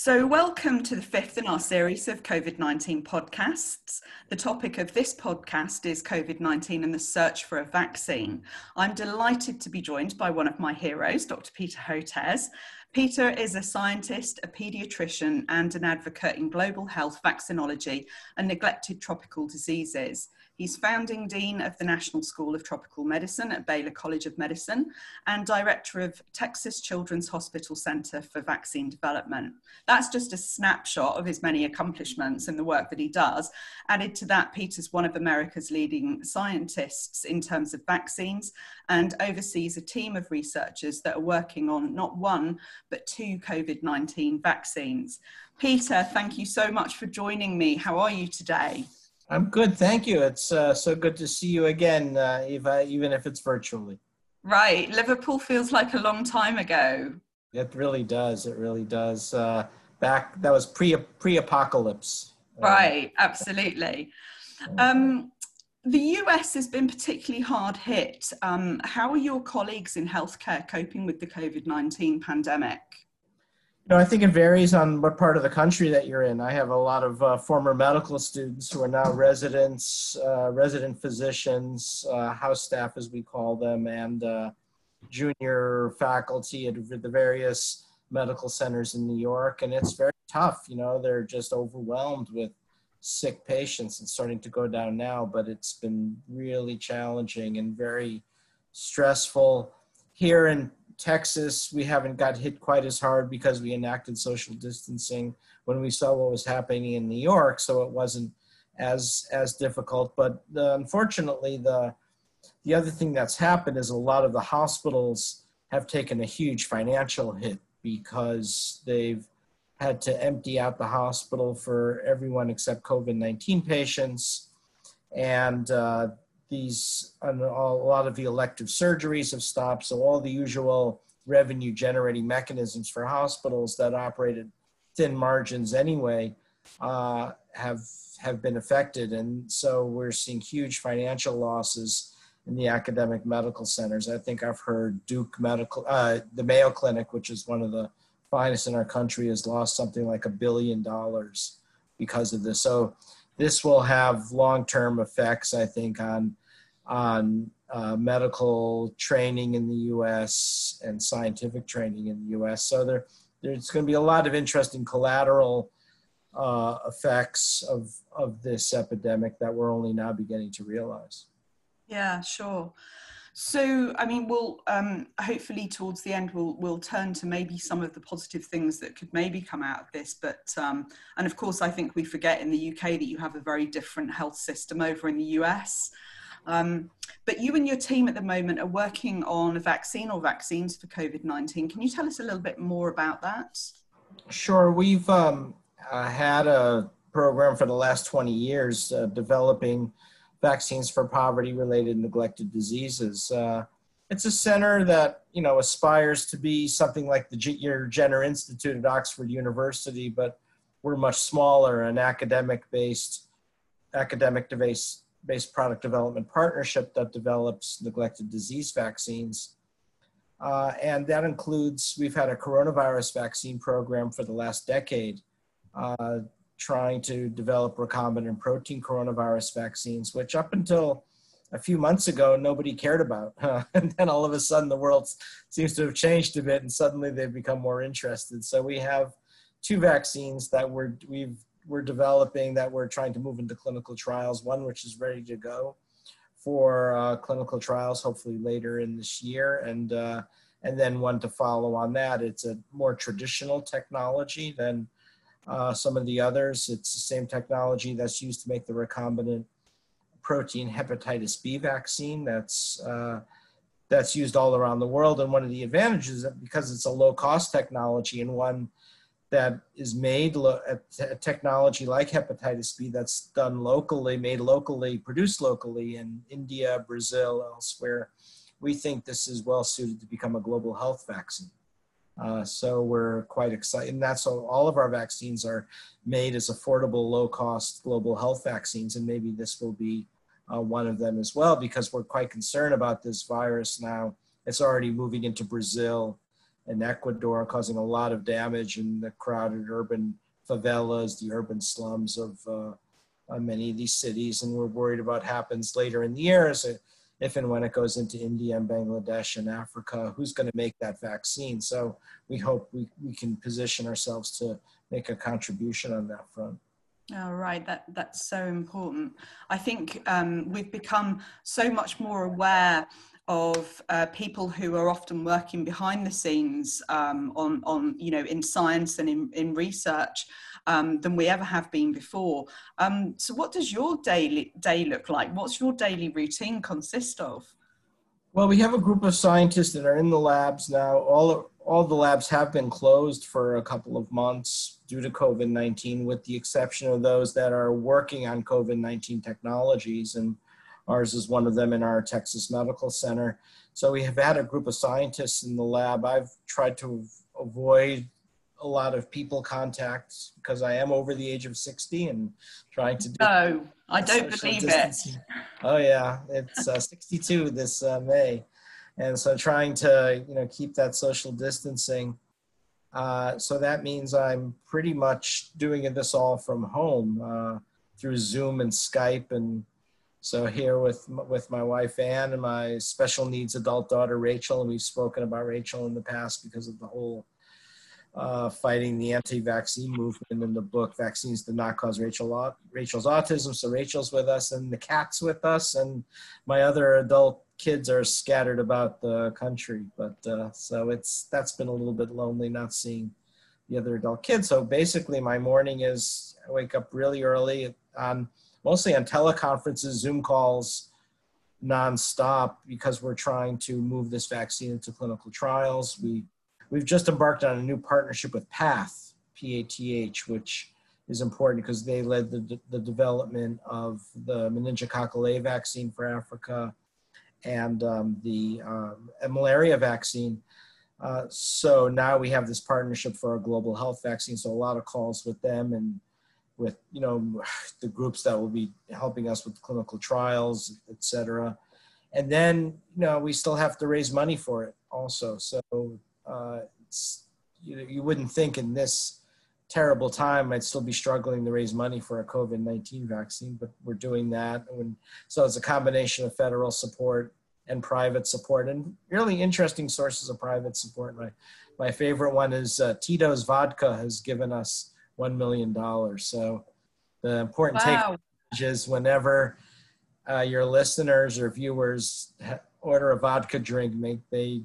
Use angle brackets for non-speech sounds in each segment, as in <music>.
So, welcome to the fifth in our series of COVID 19 podcasts. The topic of this podcast is COVID 19 and the search for a vaccine. I'm delighted to be joined by one of my heroes, Dr. Peter Hotez. Peter is a scientist, a paediatrician, and an advocate in global health, vaccinology, and neglected tropical diseases. He's founding dean of the National School of Tropical Medicine at Baylor College of Medicine and director of Texas Children's Hospital Center for Vaccine Development. That's just a snapshot of his many accomplishments and the work that he does. Added to that, Peter's one of America's leading scientists in terms of vaccines and oversees a team of researchers that are working on not one, but two COVID 19 vaccines. Peter, thank you so much for joining me. How are you today? I'm good, thank you. It's uh, so good to see you again, uh, Eva, even if it's virtually. Right, Liverpool feels like a long time ago. It really does. It really does. Uh, back that was pre pre apocalypse. Right, absolutely. Um, the US has been particularly hard hit. Um, how are your colleagues in healthcare coping with the COVID 19 pandemic? No, I think it varies on what part of the country that you're in. I have a lot of uh, former medical students who are now residents, uh, resident physicians, uh, house staff as we call them, and uh, junior faculty at the various medical centers in New York. And it's very tough. You know, they're just overwhelmed with sick patients. It's starting to go down now, but it's been really challenging and very stressful. Here in Texas, we haven't got hit quite as hard because we enacted social distancing when we saw what was happening in New York, so it wasn't as as difficult. But the, unfortunately, the the other thing that's happened is a lot of the hospitals have taken a huge financial hit because they've had to empty out the hospital for everyone except COVID 19 patients. And uh, these and a lot of the elective surgeries have stopped so all the usual revenue generating mechanisms for hospitals that operated thin margins anyway uh, have have been affected. And so we're seeing huge financial losses in the academic medical centers. I think i've heard duke medical uh, the mayo clinic which is one of the finest in our country has lost something like a billion dollars because of this. So this will have long-term effects, I think, on on uh, medical training in the U.S. and scientific training in the U.S. So there, there's going to be a lot of interesting collateral uh, effects of of this epidemic that we're only now beginning to realize. Yeah, sure. So, I mean, we'll um, hopefully towards the end we'll we'll turn to maybe some of the positive things that could maybe come out of this. But um, and of course, I think we forget in the UK that you have a very different health system over in the US. Um, but you and your team at the moment are working on a vaccine or vaccines for COVID 19. Can you tell us a little bit more about that? Sure. We've um, uh, had a program for the last 20 years uh, developing vaccines for poverty related neglected diseases. Uh, it's a center that you know aspires to be something like the G- your Jenner Institute at Oxford University, but we're much smaller, an academic based academic based based product development partnership that develops neglected disease vaccines. Uh, and that includes, we've had a coronavirus vaccine program for the last decade. Uh, trying to develop recombinant protein coronavirus vaccines, which up until a few months ago nobody cared about. <laughs> and then all of a sudden the world seems to have changed a bit and suddenly they've become more interested. So we have two vaccines that we're, we've, we're developing that we're trying to move into clinical trials, one which is ready to go for uh, clinical trials, hopefully later in this year. And, uh, and then one to follow on that. It's a more traditional technology than uh, some of the others. It's the same technology that's used to make the recombinant protein hepatitis B vaccine that's uh, that's used all around the world. And one of the advantages because it's a low cost technology and one that is made a technology like hepatitis B that's done locally, made locally, produced locally in India, Brazil, elsewhere. We think this is well suited to become a global health vaccine. Uh, so we're quite excited. And that's all, all of our vaccines are made as affordable, low cost global health vaccines. And maybe this will be uh, one of them as well, because we're quite concerned about this virus now. It's already moving into Brazil and Ecuador, causing a lot of damage in the crowded urban favelas, the urban slums of uh, uh, many of these cities. And we're worried about what happens later in the year as a, if and when it goes into India and Bangladesh and Africa, who's going to make that vaccine? So we hope we, we can position ourselves to make a contribution on that front. Oh, right. That that's so important. I think um, we've become so much more aware of uh, people who are often working behind the scenes um, on on you know in science and in, in research um, than we ever have been before. Um, so, what does your daily day look like? What's your daily routine consist of? Well, we have a group of scientists that are in the labs now. All all the labs have been closed for a couple of months due to COVID 19, with the exception of those that are working on COVID 19 technologies. And ours is one of them in our Texas Medical Center. So we have had a group of scientists in the lab. I've tried to avoid a lot of people contacts because I am over the age of 60 and trying to do. No, I don't believe distancing. it. Oh, yeah. It's uh, 62 this uh, May and so trying to you know keep that social distancing uh, so that means i'm pretty much doing this all from home uh, through zoom and skype and so here with with my wife anne and my special needs adult daughter rachel and we've spoken about rachel in the past because of the whole uh, fighting the anti-vaccine movement in the book vaccines did not cause rachel rachel's autism so rachel's with us and the cat's with us and my other adult kids are scattered about the country. But uh, so it's that's been a little bit lonely not seeing the other adult kids. So basically, my morning is I wake up really early on mostly on teleconferences, Zoom calls, nonstop because we're trying to move this vaccine into clinical trials. We we've just embarked on a new partnership with PATH, P-A-T-H, which is important because they led the, the development of the meningococcal A vaccine for Africa and um, the um, malaria vaccine. Uh, so now we have this partnership for a global health vaccine. So a lot of calls with them and with you know <sighs> the groups that will be helping us with clinical trials, et cetera. And then you know we still have to raise money for it also. So uh, you, you wouldn't think in this terrible time I'd still be struggling to raise money for a COVID 19 vaccine, but we're doing that. And so it's a combination of federal support and private support and really interesting sources of private support. My, my favorite one is uh, Tito's Vodka has given us $1 million. So the important wow. take is whenever uh, your listeners or viewers order a vodka drink, make they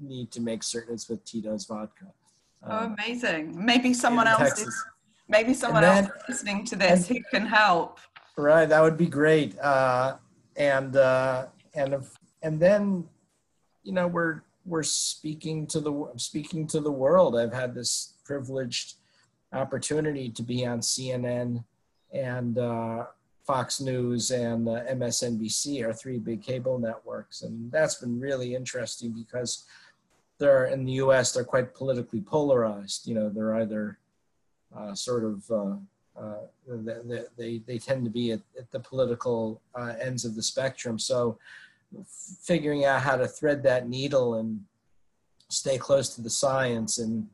need to make certain it's with Tito's Vodka. Oh, um, amazing! Maybe someone else is. Maybe someone then, else listening to this and, who can help. Right, that would be great. Uh, and uh, and if, and then, you know, we're we're speaking to the speaking to the world. I've had this privileged opportunity to be on CNN and uh, Fox News and uh, MSNBC, our three big cable networks, and that's been really interesting because they're in the U.S. They're quite politically polarized. You know, they're either uh, sort of uh, uh, they, they, they tend to be at, at the political uh, ends of the spectrum. So, figuring out how to thread that needle and stay close to the science and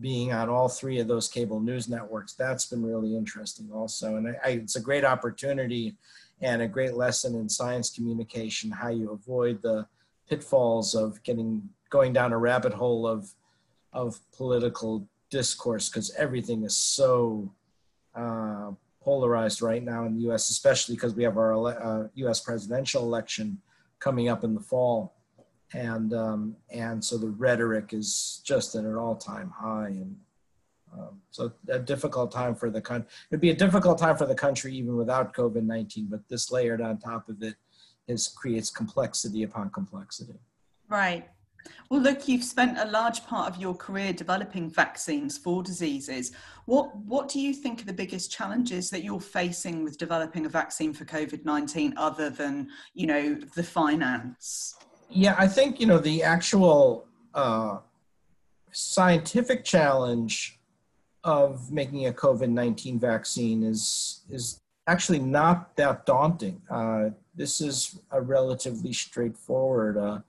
being on all three of those cable news networks that's been really interesting also and I, I, it's a great opportunity and a great lesson in science communication how you avoid the pitfalls of getting going down a rabbit hole of of political discourse because everything is so uh, polarized right now in the U.S., especially because we have our uh, U.S. presidential election coming up in the fall, and um, and so the rhetoric is just at an all-time high, and um, so a difficult time for the country. It'd be a difficult time for the country even without COVID-19, but this layered on top of it is creates complexity upon complexity. Right. Well, look, you've spent a large part of your career developing vaccines for diseases. What what do you think are the biggest challenges that you're facing with developing a vaccine for COVID nineteen, other than you know the finance? Yeah, I think you know the actual uh, scientific challenge of making a COVID nineteen vaccine is is actually not that daunting. Uh, this is a relatively straightforward. Uh,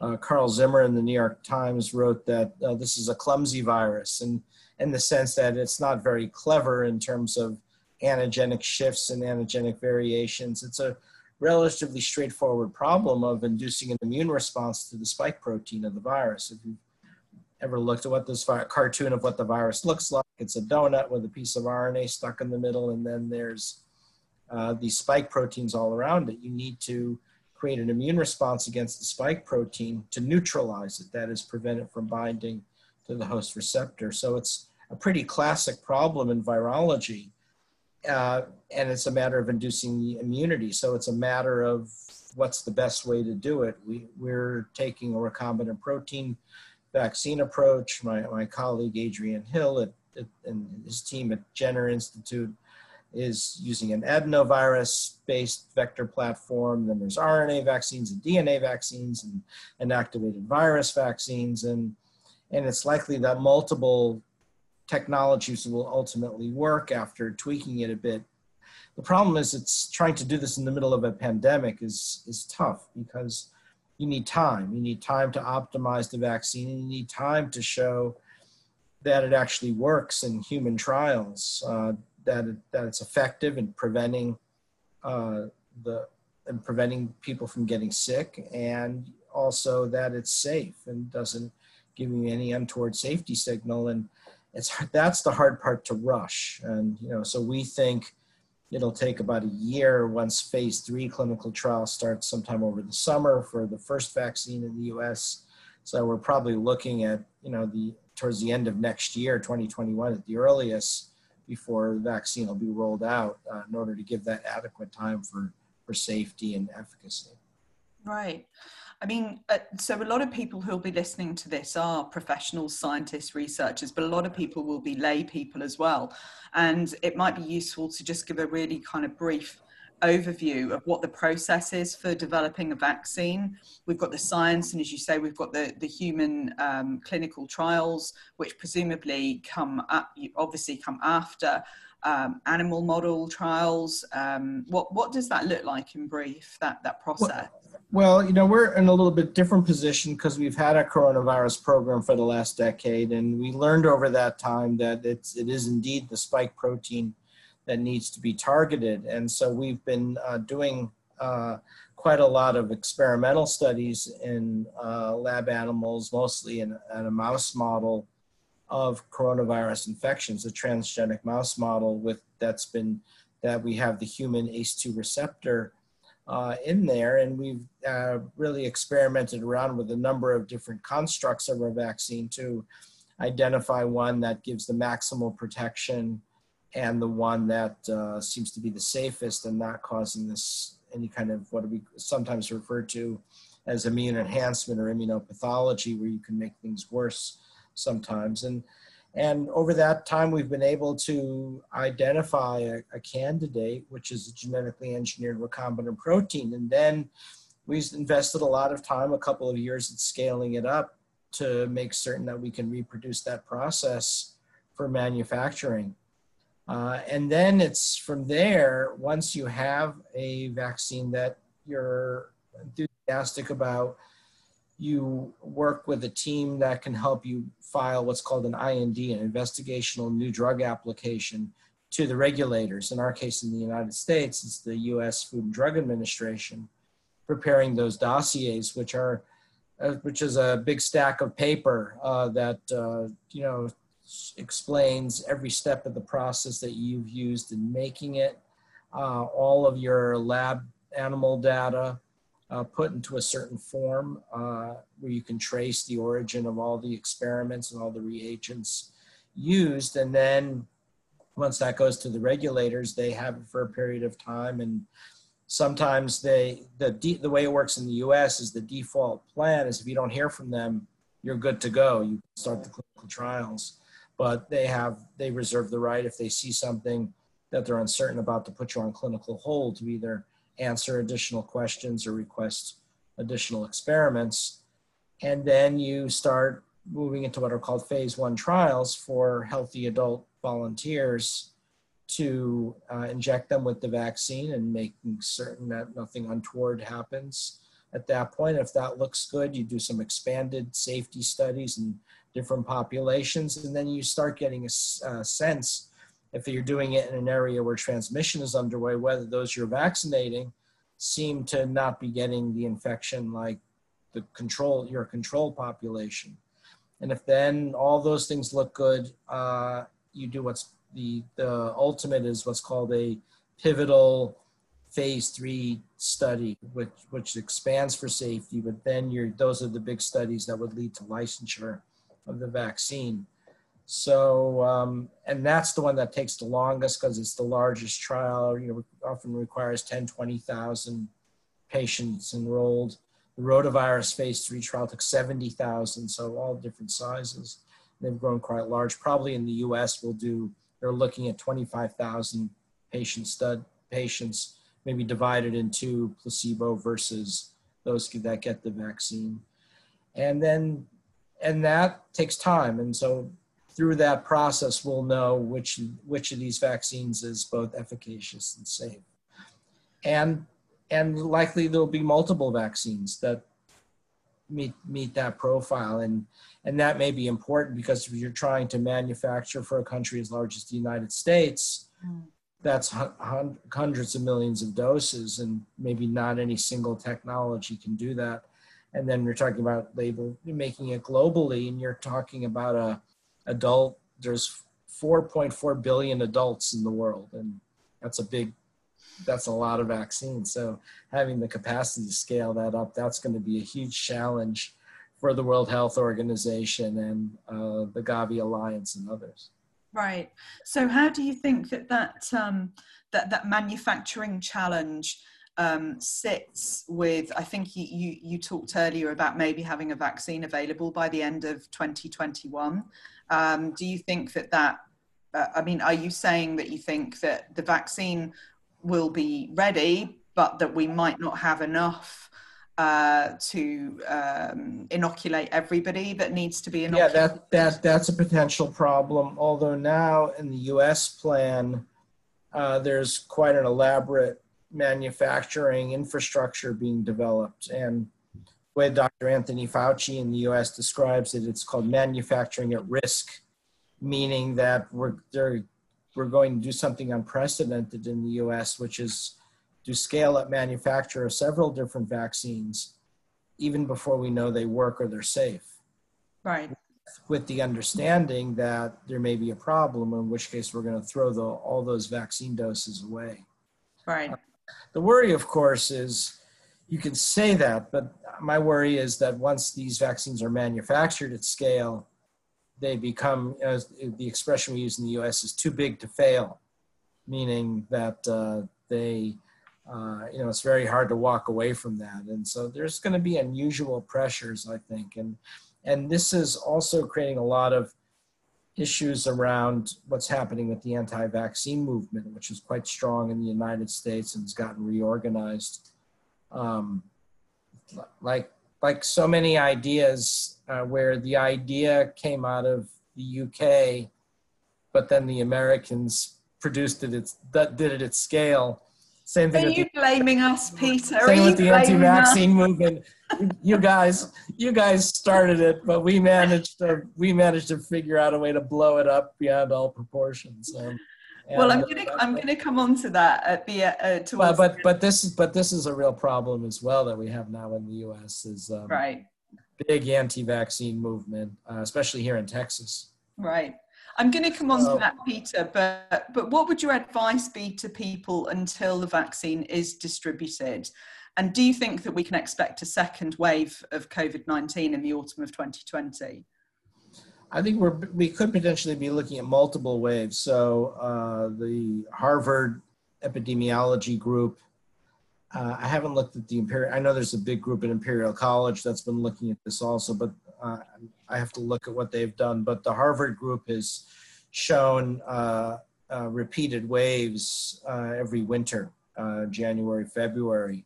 uh, Carl Zimmer in the New York Times wrote that uh, this is a clumsy virus, and in the sense that it's not very clever in terms of antigenic shifts and antigenic variations. It's a relatively straightforward problem of inducing an immune response to the spike protein of the virus. If you've ever looked at what this cartoon of what the virus looks like, it's a donut with a piece of RNA stuck in the middle, and then there's uh, these spike proteins all around it. You need to create an immune response against the spike protein to neutralize it, that is, prevent it from binding to the host receptor. So it's a pretty classic problem in virology. Uh, and it's a matter of inducing immunity. So it's a matter of what's the best way to do it. We, we're taking a recombinant protein vaccine approach. My, my colleague Adrian Hill at, at, and his team at Jenner Institute is using an adenovirus-based vector platform. Then there's RNA vaccines and DNA vaccines and inactivated virus vaccines. And, and it's likely that multiple technologies will ultimately work after tweaking it a bit. The problem is it's trying to do this in the middle of a pandemic is, is tough because you need time. You need time to optimize the vaccine and you need time to show that it actually works in human trials, uh, that, it, that it's effective in preventing uh, the and preventing people from getting sick and also that it's safe and doesn't give you any untoward safety signal. And it's that's the hard part to rush. And you know, so we think it'll take about a year once phase three clinical trial starts sometime over the summer for the first vaccine in the U.S. So we're probably looking at you know the towards the end of next year, 2021 at the earliest, before the vaccine will be rolled out uh, in order to give that adequate time for for safety and efficacy. Right. I mean, uh, so a lot of people who'll be listening to this are professionals, scientists, researchers, but a lot of people will be lay people as well. And it might be useful to just give a really kind of brief overview of what the process is for developing a vaccine. We've got the science, and as you say, we've got the, the human um, clinical trials, which presumably come up, obviously come after um, animal model trials. Um, what, what does that look like in brief, that, that process? Well, well, you know, we're in a little bit different position because we've had a coronavirus program for the last decade, and we learned over that time that it's it is indeed the spike protein that needs to be targeted, and so we've been uh, doing uh, quite a lot of experimental studies in uh, lab animals, mostly in, in, a mouse model of coronavirus infections, a transgenic mouse model with that's been that we have the human ACE2 receptor uh, in there. And we've uh, really experimented around with a number of different constructs of our vaccine to identify one that gives the maximal protection and the one that uh, seems to be the safest and not causing this any kind of what we sometimes refer to as immune enhancement or immunopathology where you can make things worse sometimes. And and over that time, we've been able to identify a, a, candidate, which is a genetically engineered recombinant protein. And then we've invested a lot of time, a couple of years, in scaling it up to make certain that we can reproduce that process for manufacturing. Uh, and then it's from there, once you have a vaccine that you're enthusiastic about, you work with a team that can help you file what's called an IND, an investigational new drug application to the regulators. In our case, in the United States, it's the US Food and Drug Administration preparing those dossiers, which are uh, which is a big stack of paper uh, that uh, you know explains every step of the process that you've used in making it, uh, all of your lab animal data, uh, put into a certain form uh, where you can trace the origin of all the experiments and all the reagents used. And then once that goes to the regulators, they have it for a period of time. And sometimes they, the, the way it works in the US is the default plan is if you don't hear from them, you're good to go. You start the clinical trials. But they have, they reserve the right if they see something that they're uncertain about to put you on clinical hold to either answer additional questions or request additional experiments. And then you start moving into what are called phase one trials for healthy adult volunteers to uh, inject them with the vaccine and making certain that nothing untoward happens. at that point. If that looks good, you do some expanded safety studies in different populations, and then you start getting a, a sense if you're doing it in an area where transmission is underway, whether those you're vaccinating seem to not be getting the infection like the control your control population. And if then all those things look good, uh, you do what's the the ultimate is what's called a pivotal phase three study, which which expands for safety. But then you're those are the big studies that would lead to licensure of the vaccine. So, um, and that's the one that takes the longest because it's the largest trial, you know, often requires 10, 20,000 patients enrolled. The rotavirus phase three trial took 70,000, so all different sizes. They've grown quite large. Probably in the US, we'll do, they're looking at 25,000 patient stud, patients, maybe divided into placebo versus those that get the vaccine. And then, and that takes time. And so through that process, we'll know which, which of these vaccines is both efficacious and safe. And, and likely there'll be multiple vaccines that meet, meet that profile. And, and that may be important because if you're trying to manufacture for a country as large as the United States, that's hundreds of millions of doses and maybe not any single technology can do that. And then you're talking about label, making it globally and you're talking about a, adult, there's 4.4 billion adults in the world, and that's a big, that's a lot of vaccines. So having the capacity to scale that up, that's going to be a huge challenge for the World Health Organization and uh, the Gavi Alliance and others. Right. So how do you think that that um, that that manufacturing challenge um, sits with, I think you, you, you, talked earlier about maybe having a vaccine available by the end of 2021. Um, do you think that that, uh, I mean, are you saying that you think that the vaccine will be ready, but that we might not have enough uh, to um, inoculate everybody that needs to be inoculated? Yeah, that, that, that's a potential problem. Although now in the US plan, uh, there's quite an elaborate manufacturing infrastructure being developed. And the way Dr. Anthony Fauci in the US describes it, it's called manufacturing at risk, meaning that we're, we're going to do something unprecedented in the US, which is to scale up manufacture of several different vaccines, even before we know they work or they're safe. Right. With the understanding that there may be a problem, in which case we're going to throw the, all those vaccine doses away. Right. The worry, of course, is you can say that, but my worry is that once these vaccines are manufactured at scale, they become, the expression we use in the US is too big to fail, meaning that uh, they, uh, you know, it's very hard to walk away from that. And so there's going to be unusual pressures, I think. And, and this is also creating a lot of issues around what's happening with the anti-vaccine movement, which is quite strong in the United States and has gotten reorganized. Um, like like so many ideas, uh, where the idea came out of the UK, but then the Americans produced it, it's, that did it at scale same thing. Are you the, blaming us, Peter? Same with the anti-vaccine us? movement. you guys, you guys started it, but we managed to we managed to figure out a way to blow it up beyond all proportions. Um, well, I'm gonna I'm gonna come on to that at the uh, but but but this is but this is a real problem as well that we have now in the U.S. is um, right big anti-vaccine movement, uh, especially here in Texas. Right. I'm going to come on to that, Peter, but, but what would your advice be to people until the vaccine is distributed? And do you think that we can expect a second wave of COVID 19 in the autumn of 2020? I think we're, we could potentially be looking at multiple waves. So uh, the Harvard epidemiology group, uh, I haven't looked at the Imperial, I know there's a big group at Imperial College that's been looking at this also, but uh, I have to look at what they've done, but the Harvard group has shown uh, uh, repeated waves uh, every winter, uh, January, February.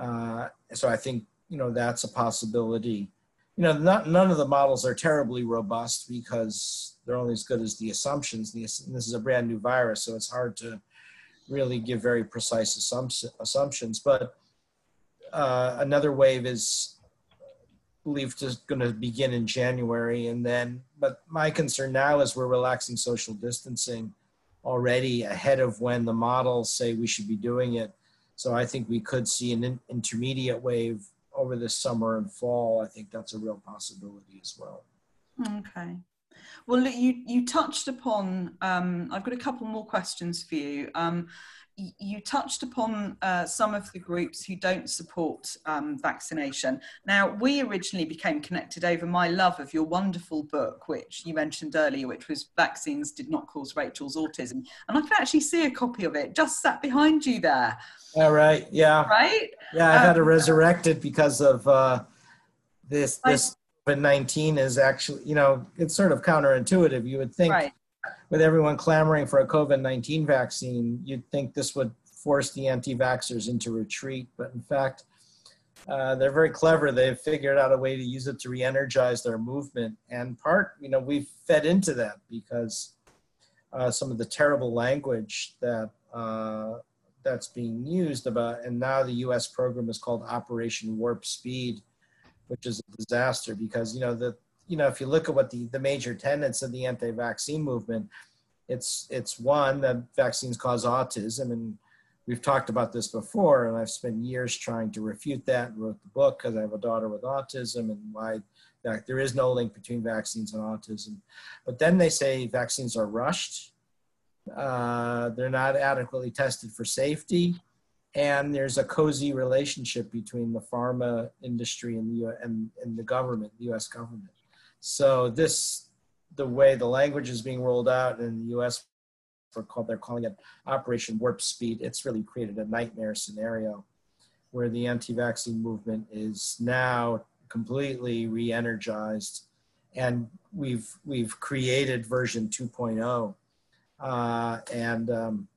Uh, so I think you know that's a possibility. You know, not, none of the models are terribly robust because they're only as good as the assumptions. The, this is a brand new virus, so it's hard to really give very precise assumptions. But uh, another wave is believed is going to begin in January, and then. But my concern now is we're relaxing social distancing already ahead of when the models say we should be doing it. So I think we could see an in- intermediate wave over the summer and fall. I think that's a real possibility as well. Okay. Well, you you touched upon. Um, I've got a couple more questions for you. Um, you touched upon uh, some of the groups who don't support um, vaccination. Now, we originally became connected over my love of your wonderful book, which you mentioned earlier, which was Vaccines Did Not Cause Rachel's Autism. And I can actually see a copy of it just sat behind you there. All right. Yeah. Right? Yeah, I've um, had to um, resurrect it because of uh, this. This COVID 19 is actually, you know, it's sort of counterintuitive. You would think. Right with everyone clamoring for a COVID 19 vaccine, you'd think this would force the anti vaxxers into retreat. But in fact, uh, they're very clever. They've figured out a way to use it to re energize their movement. And part, you know, we've fed into that because uh, some of the terrible language that uh, that's being used about, and now the U.S. program is called Operation Warp Speed, which is a disaster because you know the you know, if you look at what the, the major tenets of the anti-vaccine movement, it's it's one that vaccines cause autism, and we've talked about this before, and I've spent years trying to refute that. And wrote the book because I have a daughter with autism, and why that there is no link between vaccines and autism. But then they say vaccines are rushed, uh, they're not adequately tested for safety, and there's a cozy relationship between the pharma industry and the and, and the government, the U.S. government. So this, the way the language is being rolled out in the U.S. Called, they're calling it Operation Warp Speed. It's really created a nightmare scenario where the anti-vaccine movement is now completely re-energized, and we've we've created version 2.0, uh, and um,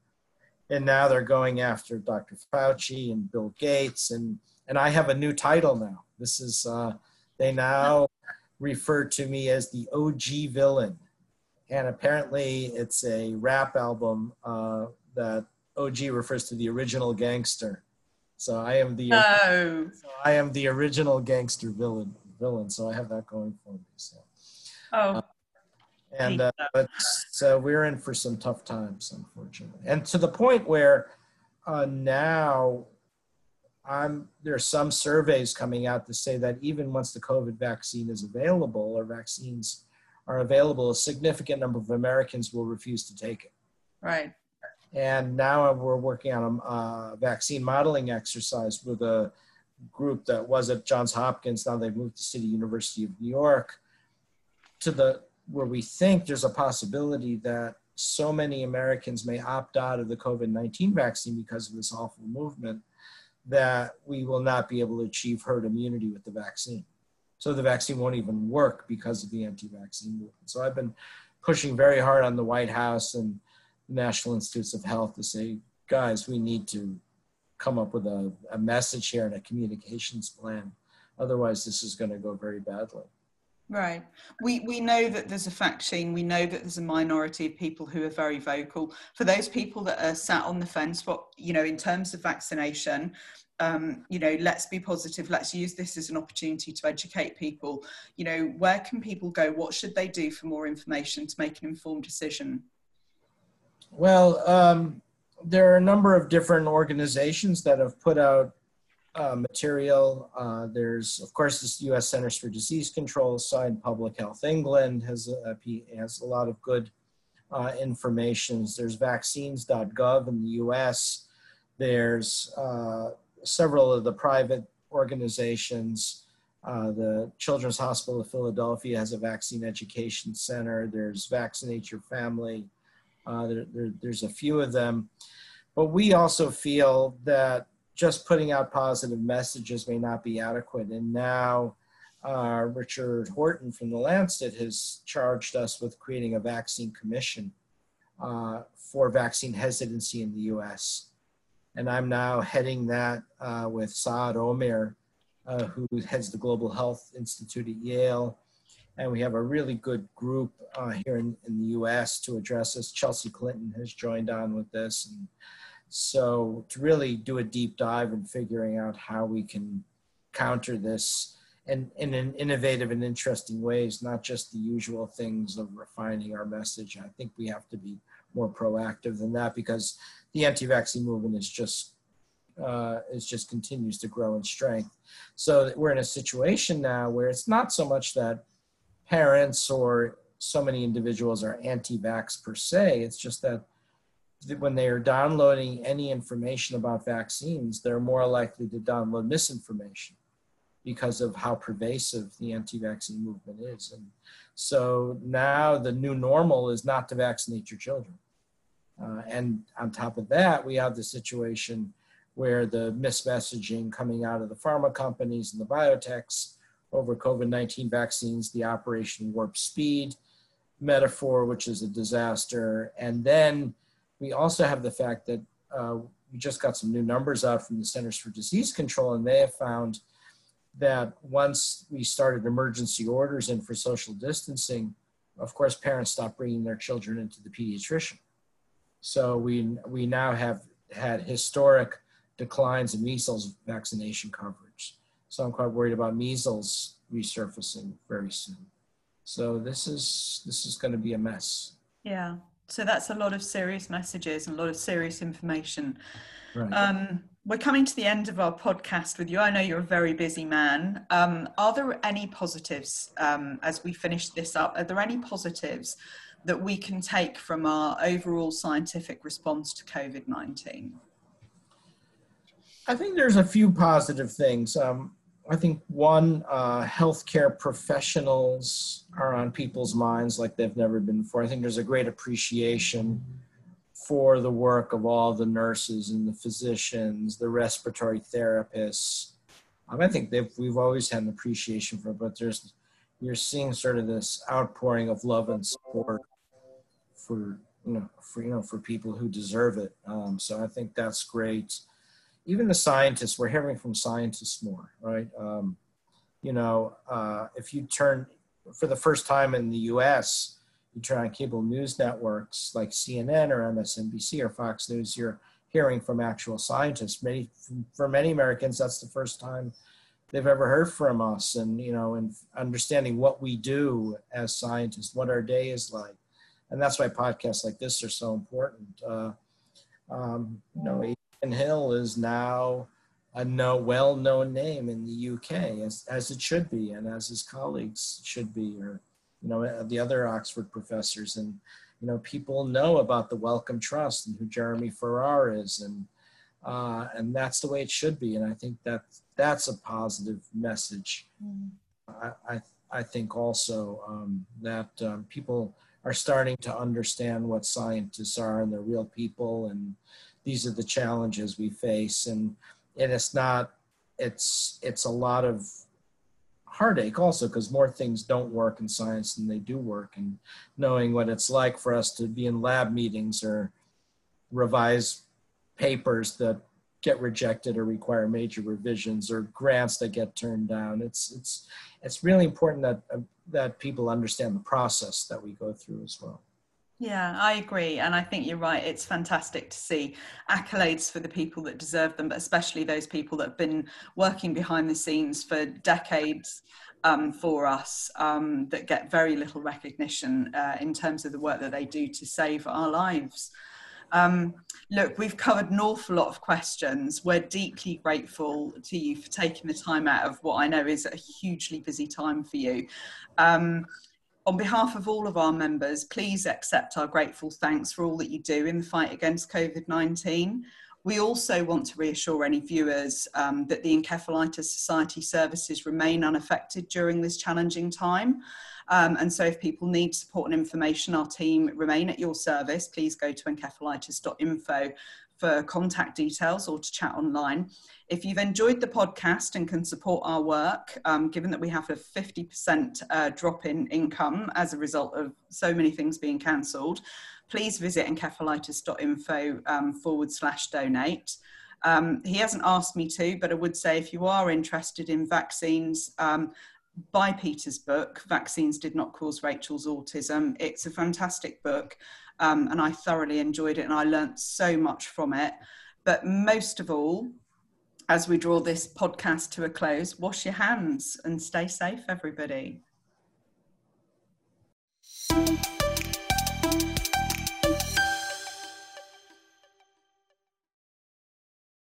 and now they're going after Dr. Fauci and Bill Gates, and and I have a new title now. This is uh, they now referred to me as the OG villain. And apparently, it's a rap album uh, that OG refers to the original gangster. So I am the no. so I am the original gangster villain. Villain. So I have that going for me. So. Oh. Uh, and uh, but so we're in for some tough times, unfortunately, and to the point where uh, now I'm, there are some surveys coming out to say that even once the COVID vaccine is available or vaccines are available, a significant number of Americans will refuse to take it. Right. And now we're working on a, vaccine modeling exercise with a group that was at Johns Hopkins. Now they've moved to City University of New York to the where we think there's a possibility that so many Americans may opt out of the COVID 19 vaccine because of this awful movement that we will not be able to achieve herd immunity with the vaccine. So the vaccine won't even work because of the anti-vaccine movement. So I've been pushing very hard on the White House and the National Institutes of Health to say, guys, we need to come up with a, a message here and a communications plan. Otherwise, this is going to go very badly. Right. We we know that there's a faction. We know that there's a minority of people who are very vocal. For those people that are sat on the fence, what you know, in terms of vaccination, um, you know, let's be positive. Let's use this as an opportunity to educate people. You know, where can people go? What should they do for more information to make an informed decision? Well, um, there are a number of different organizations that have put out uh, material. Uh, there's, of course, this U.S. Centers for Disease Control side. Public Health England has a, has a lot of good uh, information. There's vaccines.gov in the U.S. There's uh, several of the private organizations. Uh, the Children's Hospital of Philadelphia has a vaccine education center. There's Vaccinate Your Family. Uh, there, there, there's a few of them. But we also feel that just putting out positive messages may not be adequate. And now uh, Richard Horton from the Lancet has charged us with creating a vaccine commission uh, for vaccine hesitancy in the US. And I'm now heading that uh, with Saad Omer, uh, who heads the Global Health Institute at Yale. And we have a really good group uh, here in, in the US to address this. Chelsea Clinton has joined on with this. And So to really do a deep dive in figuring out how we can counter this and in an innovative and interesting ways, not just the usual things of refining our message. I think we have to be more proactive than that because the anti-vaccine movement is just uh, is just continues to grow in strength. So we're in a situation now where it's not so much that parents or so many individuals are anti-vax per se. It's just that when they are downloading any information about vaccines, they're more likely to download misinformation because of how pervasive the anti-vaccine movement is. And so now the new normal is not to vaccinate your children. Uh, and on top of that, we have the situation where the mismessaging coming out of the pharma companies and the biotechs over COVID 19 vaccines, the Operation Warp Speed metaphor, which is a disaster. And then we also have the fact that uh, we just got some new numbers out from the Centers for Disease Control, and they have found that once we started emergency orders in for social distancing, of course, parents stopped bringing their children into the pediatrician. So we, we now have had historic declines in measles vaccination coverage. So I'm quite worried about measles resurfacing very soon. So this is this is going to be a mess. Yeah. So that's a lot of serious messages and a lot of serious information. Right. Um, we're coming to the end of our podcast with you. I know you're a very busy man. Um, are there any positives um, as we finish this up? Are there any positives that we can take from our overall scientific response to COVID 19? I think there's a few positive things. Um, I think one, uh, healthcare professionals are on people's minds like they've never been before. I think there's a great appreciation for the work of all the nurses and the physicians, the respiratory therapists. Um, I think we've always had an appreciation for it, but there's you're seeing sort of this outpouring of love and support for you know for you know for people who deserve it. Um, so I think that's great even the scientists, we're hearing from scientists more, right? Um, you know, uh, if you turn for the first time in the US, you turn on cable news networks like CNN or MSNBC or Fox News, you're hearing from actual scientists. Many, for many Americans, that's the first time they've ever heard from us and, you know, and understanding what we do as scientists, what our day is like. And that's why podcasts like this are so important. Uh, um, you know, Hill is now a no, well-known name in the UK, as, as it should be, and as his colleagues should be, or you know the other Oxford professors, and you know people know about the Wellcome Trust and who Jeremy Farrar is, and uh, and that's the way it should be, and I think that that's a positive message. Mm. I, I, I think also um, that um, people are starting to understand what scientists are and they're real people and these are the challenges we face. And and it's not it's it's a lot of heartache also because more things don't work in science than they do work. And knowing what it's like for us to be in lab meetings or revise papers that get rejected or require major revisions or grants that get turned down it's it's it's really important that uh, that people understand the process that we go through as well yeah, I agree. And I think you're right. It's fantastic to see accolades for the people that deserve them, but especially those people that have been working behind the scenes for decades um, for us um, that get very little recognition uh, in terms of the work that they do to save our lives. Um, look, we've covered an awful lot of questions. We're deeply grateful to you for taking the time out of what I know is a hugely busy time for you. Um, on behalf of all of our members, please accept our grateful thanks for all that you do in the fight against COVID 19. We also want to reassure any viewers um, that the Encephalitis Society services remain unaffected during this challenging time. Um, and so if people need support and information, our team remain at your service. Please go to encephalitis.info for contact details or to chat online. If you've enjoyed the podcast and can support our work, um, given that we have a 50% uh, drop in income as a result of so many things being cancelled, please visit encephalitis.info um, forward slash donate. Um, he hasn't asked me to, but I would say if you are interested in vaccines, um, buy Peter's book, Vaccines Did Not Cause Rachel's Autism. It's a fantastic book. Um, and I thoroughly enjoyed it and I learnt so much from it. But most of all, as we draw this podcast to a close, wash your hands and stay safe, everybody.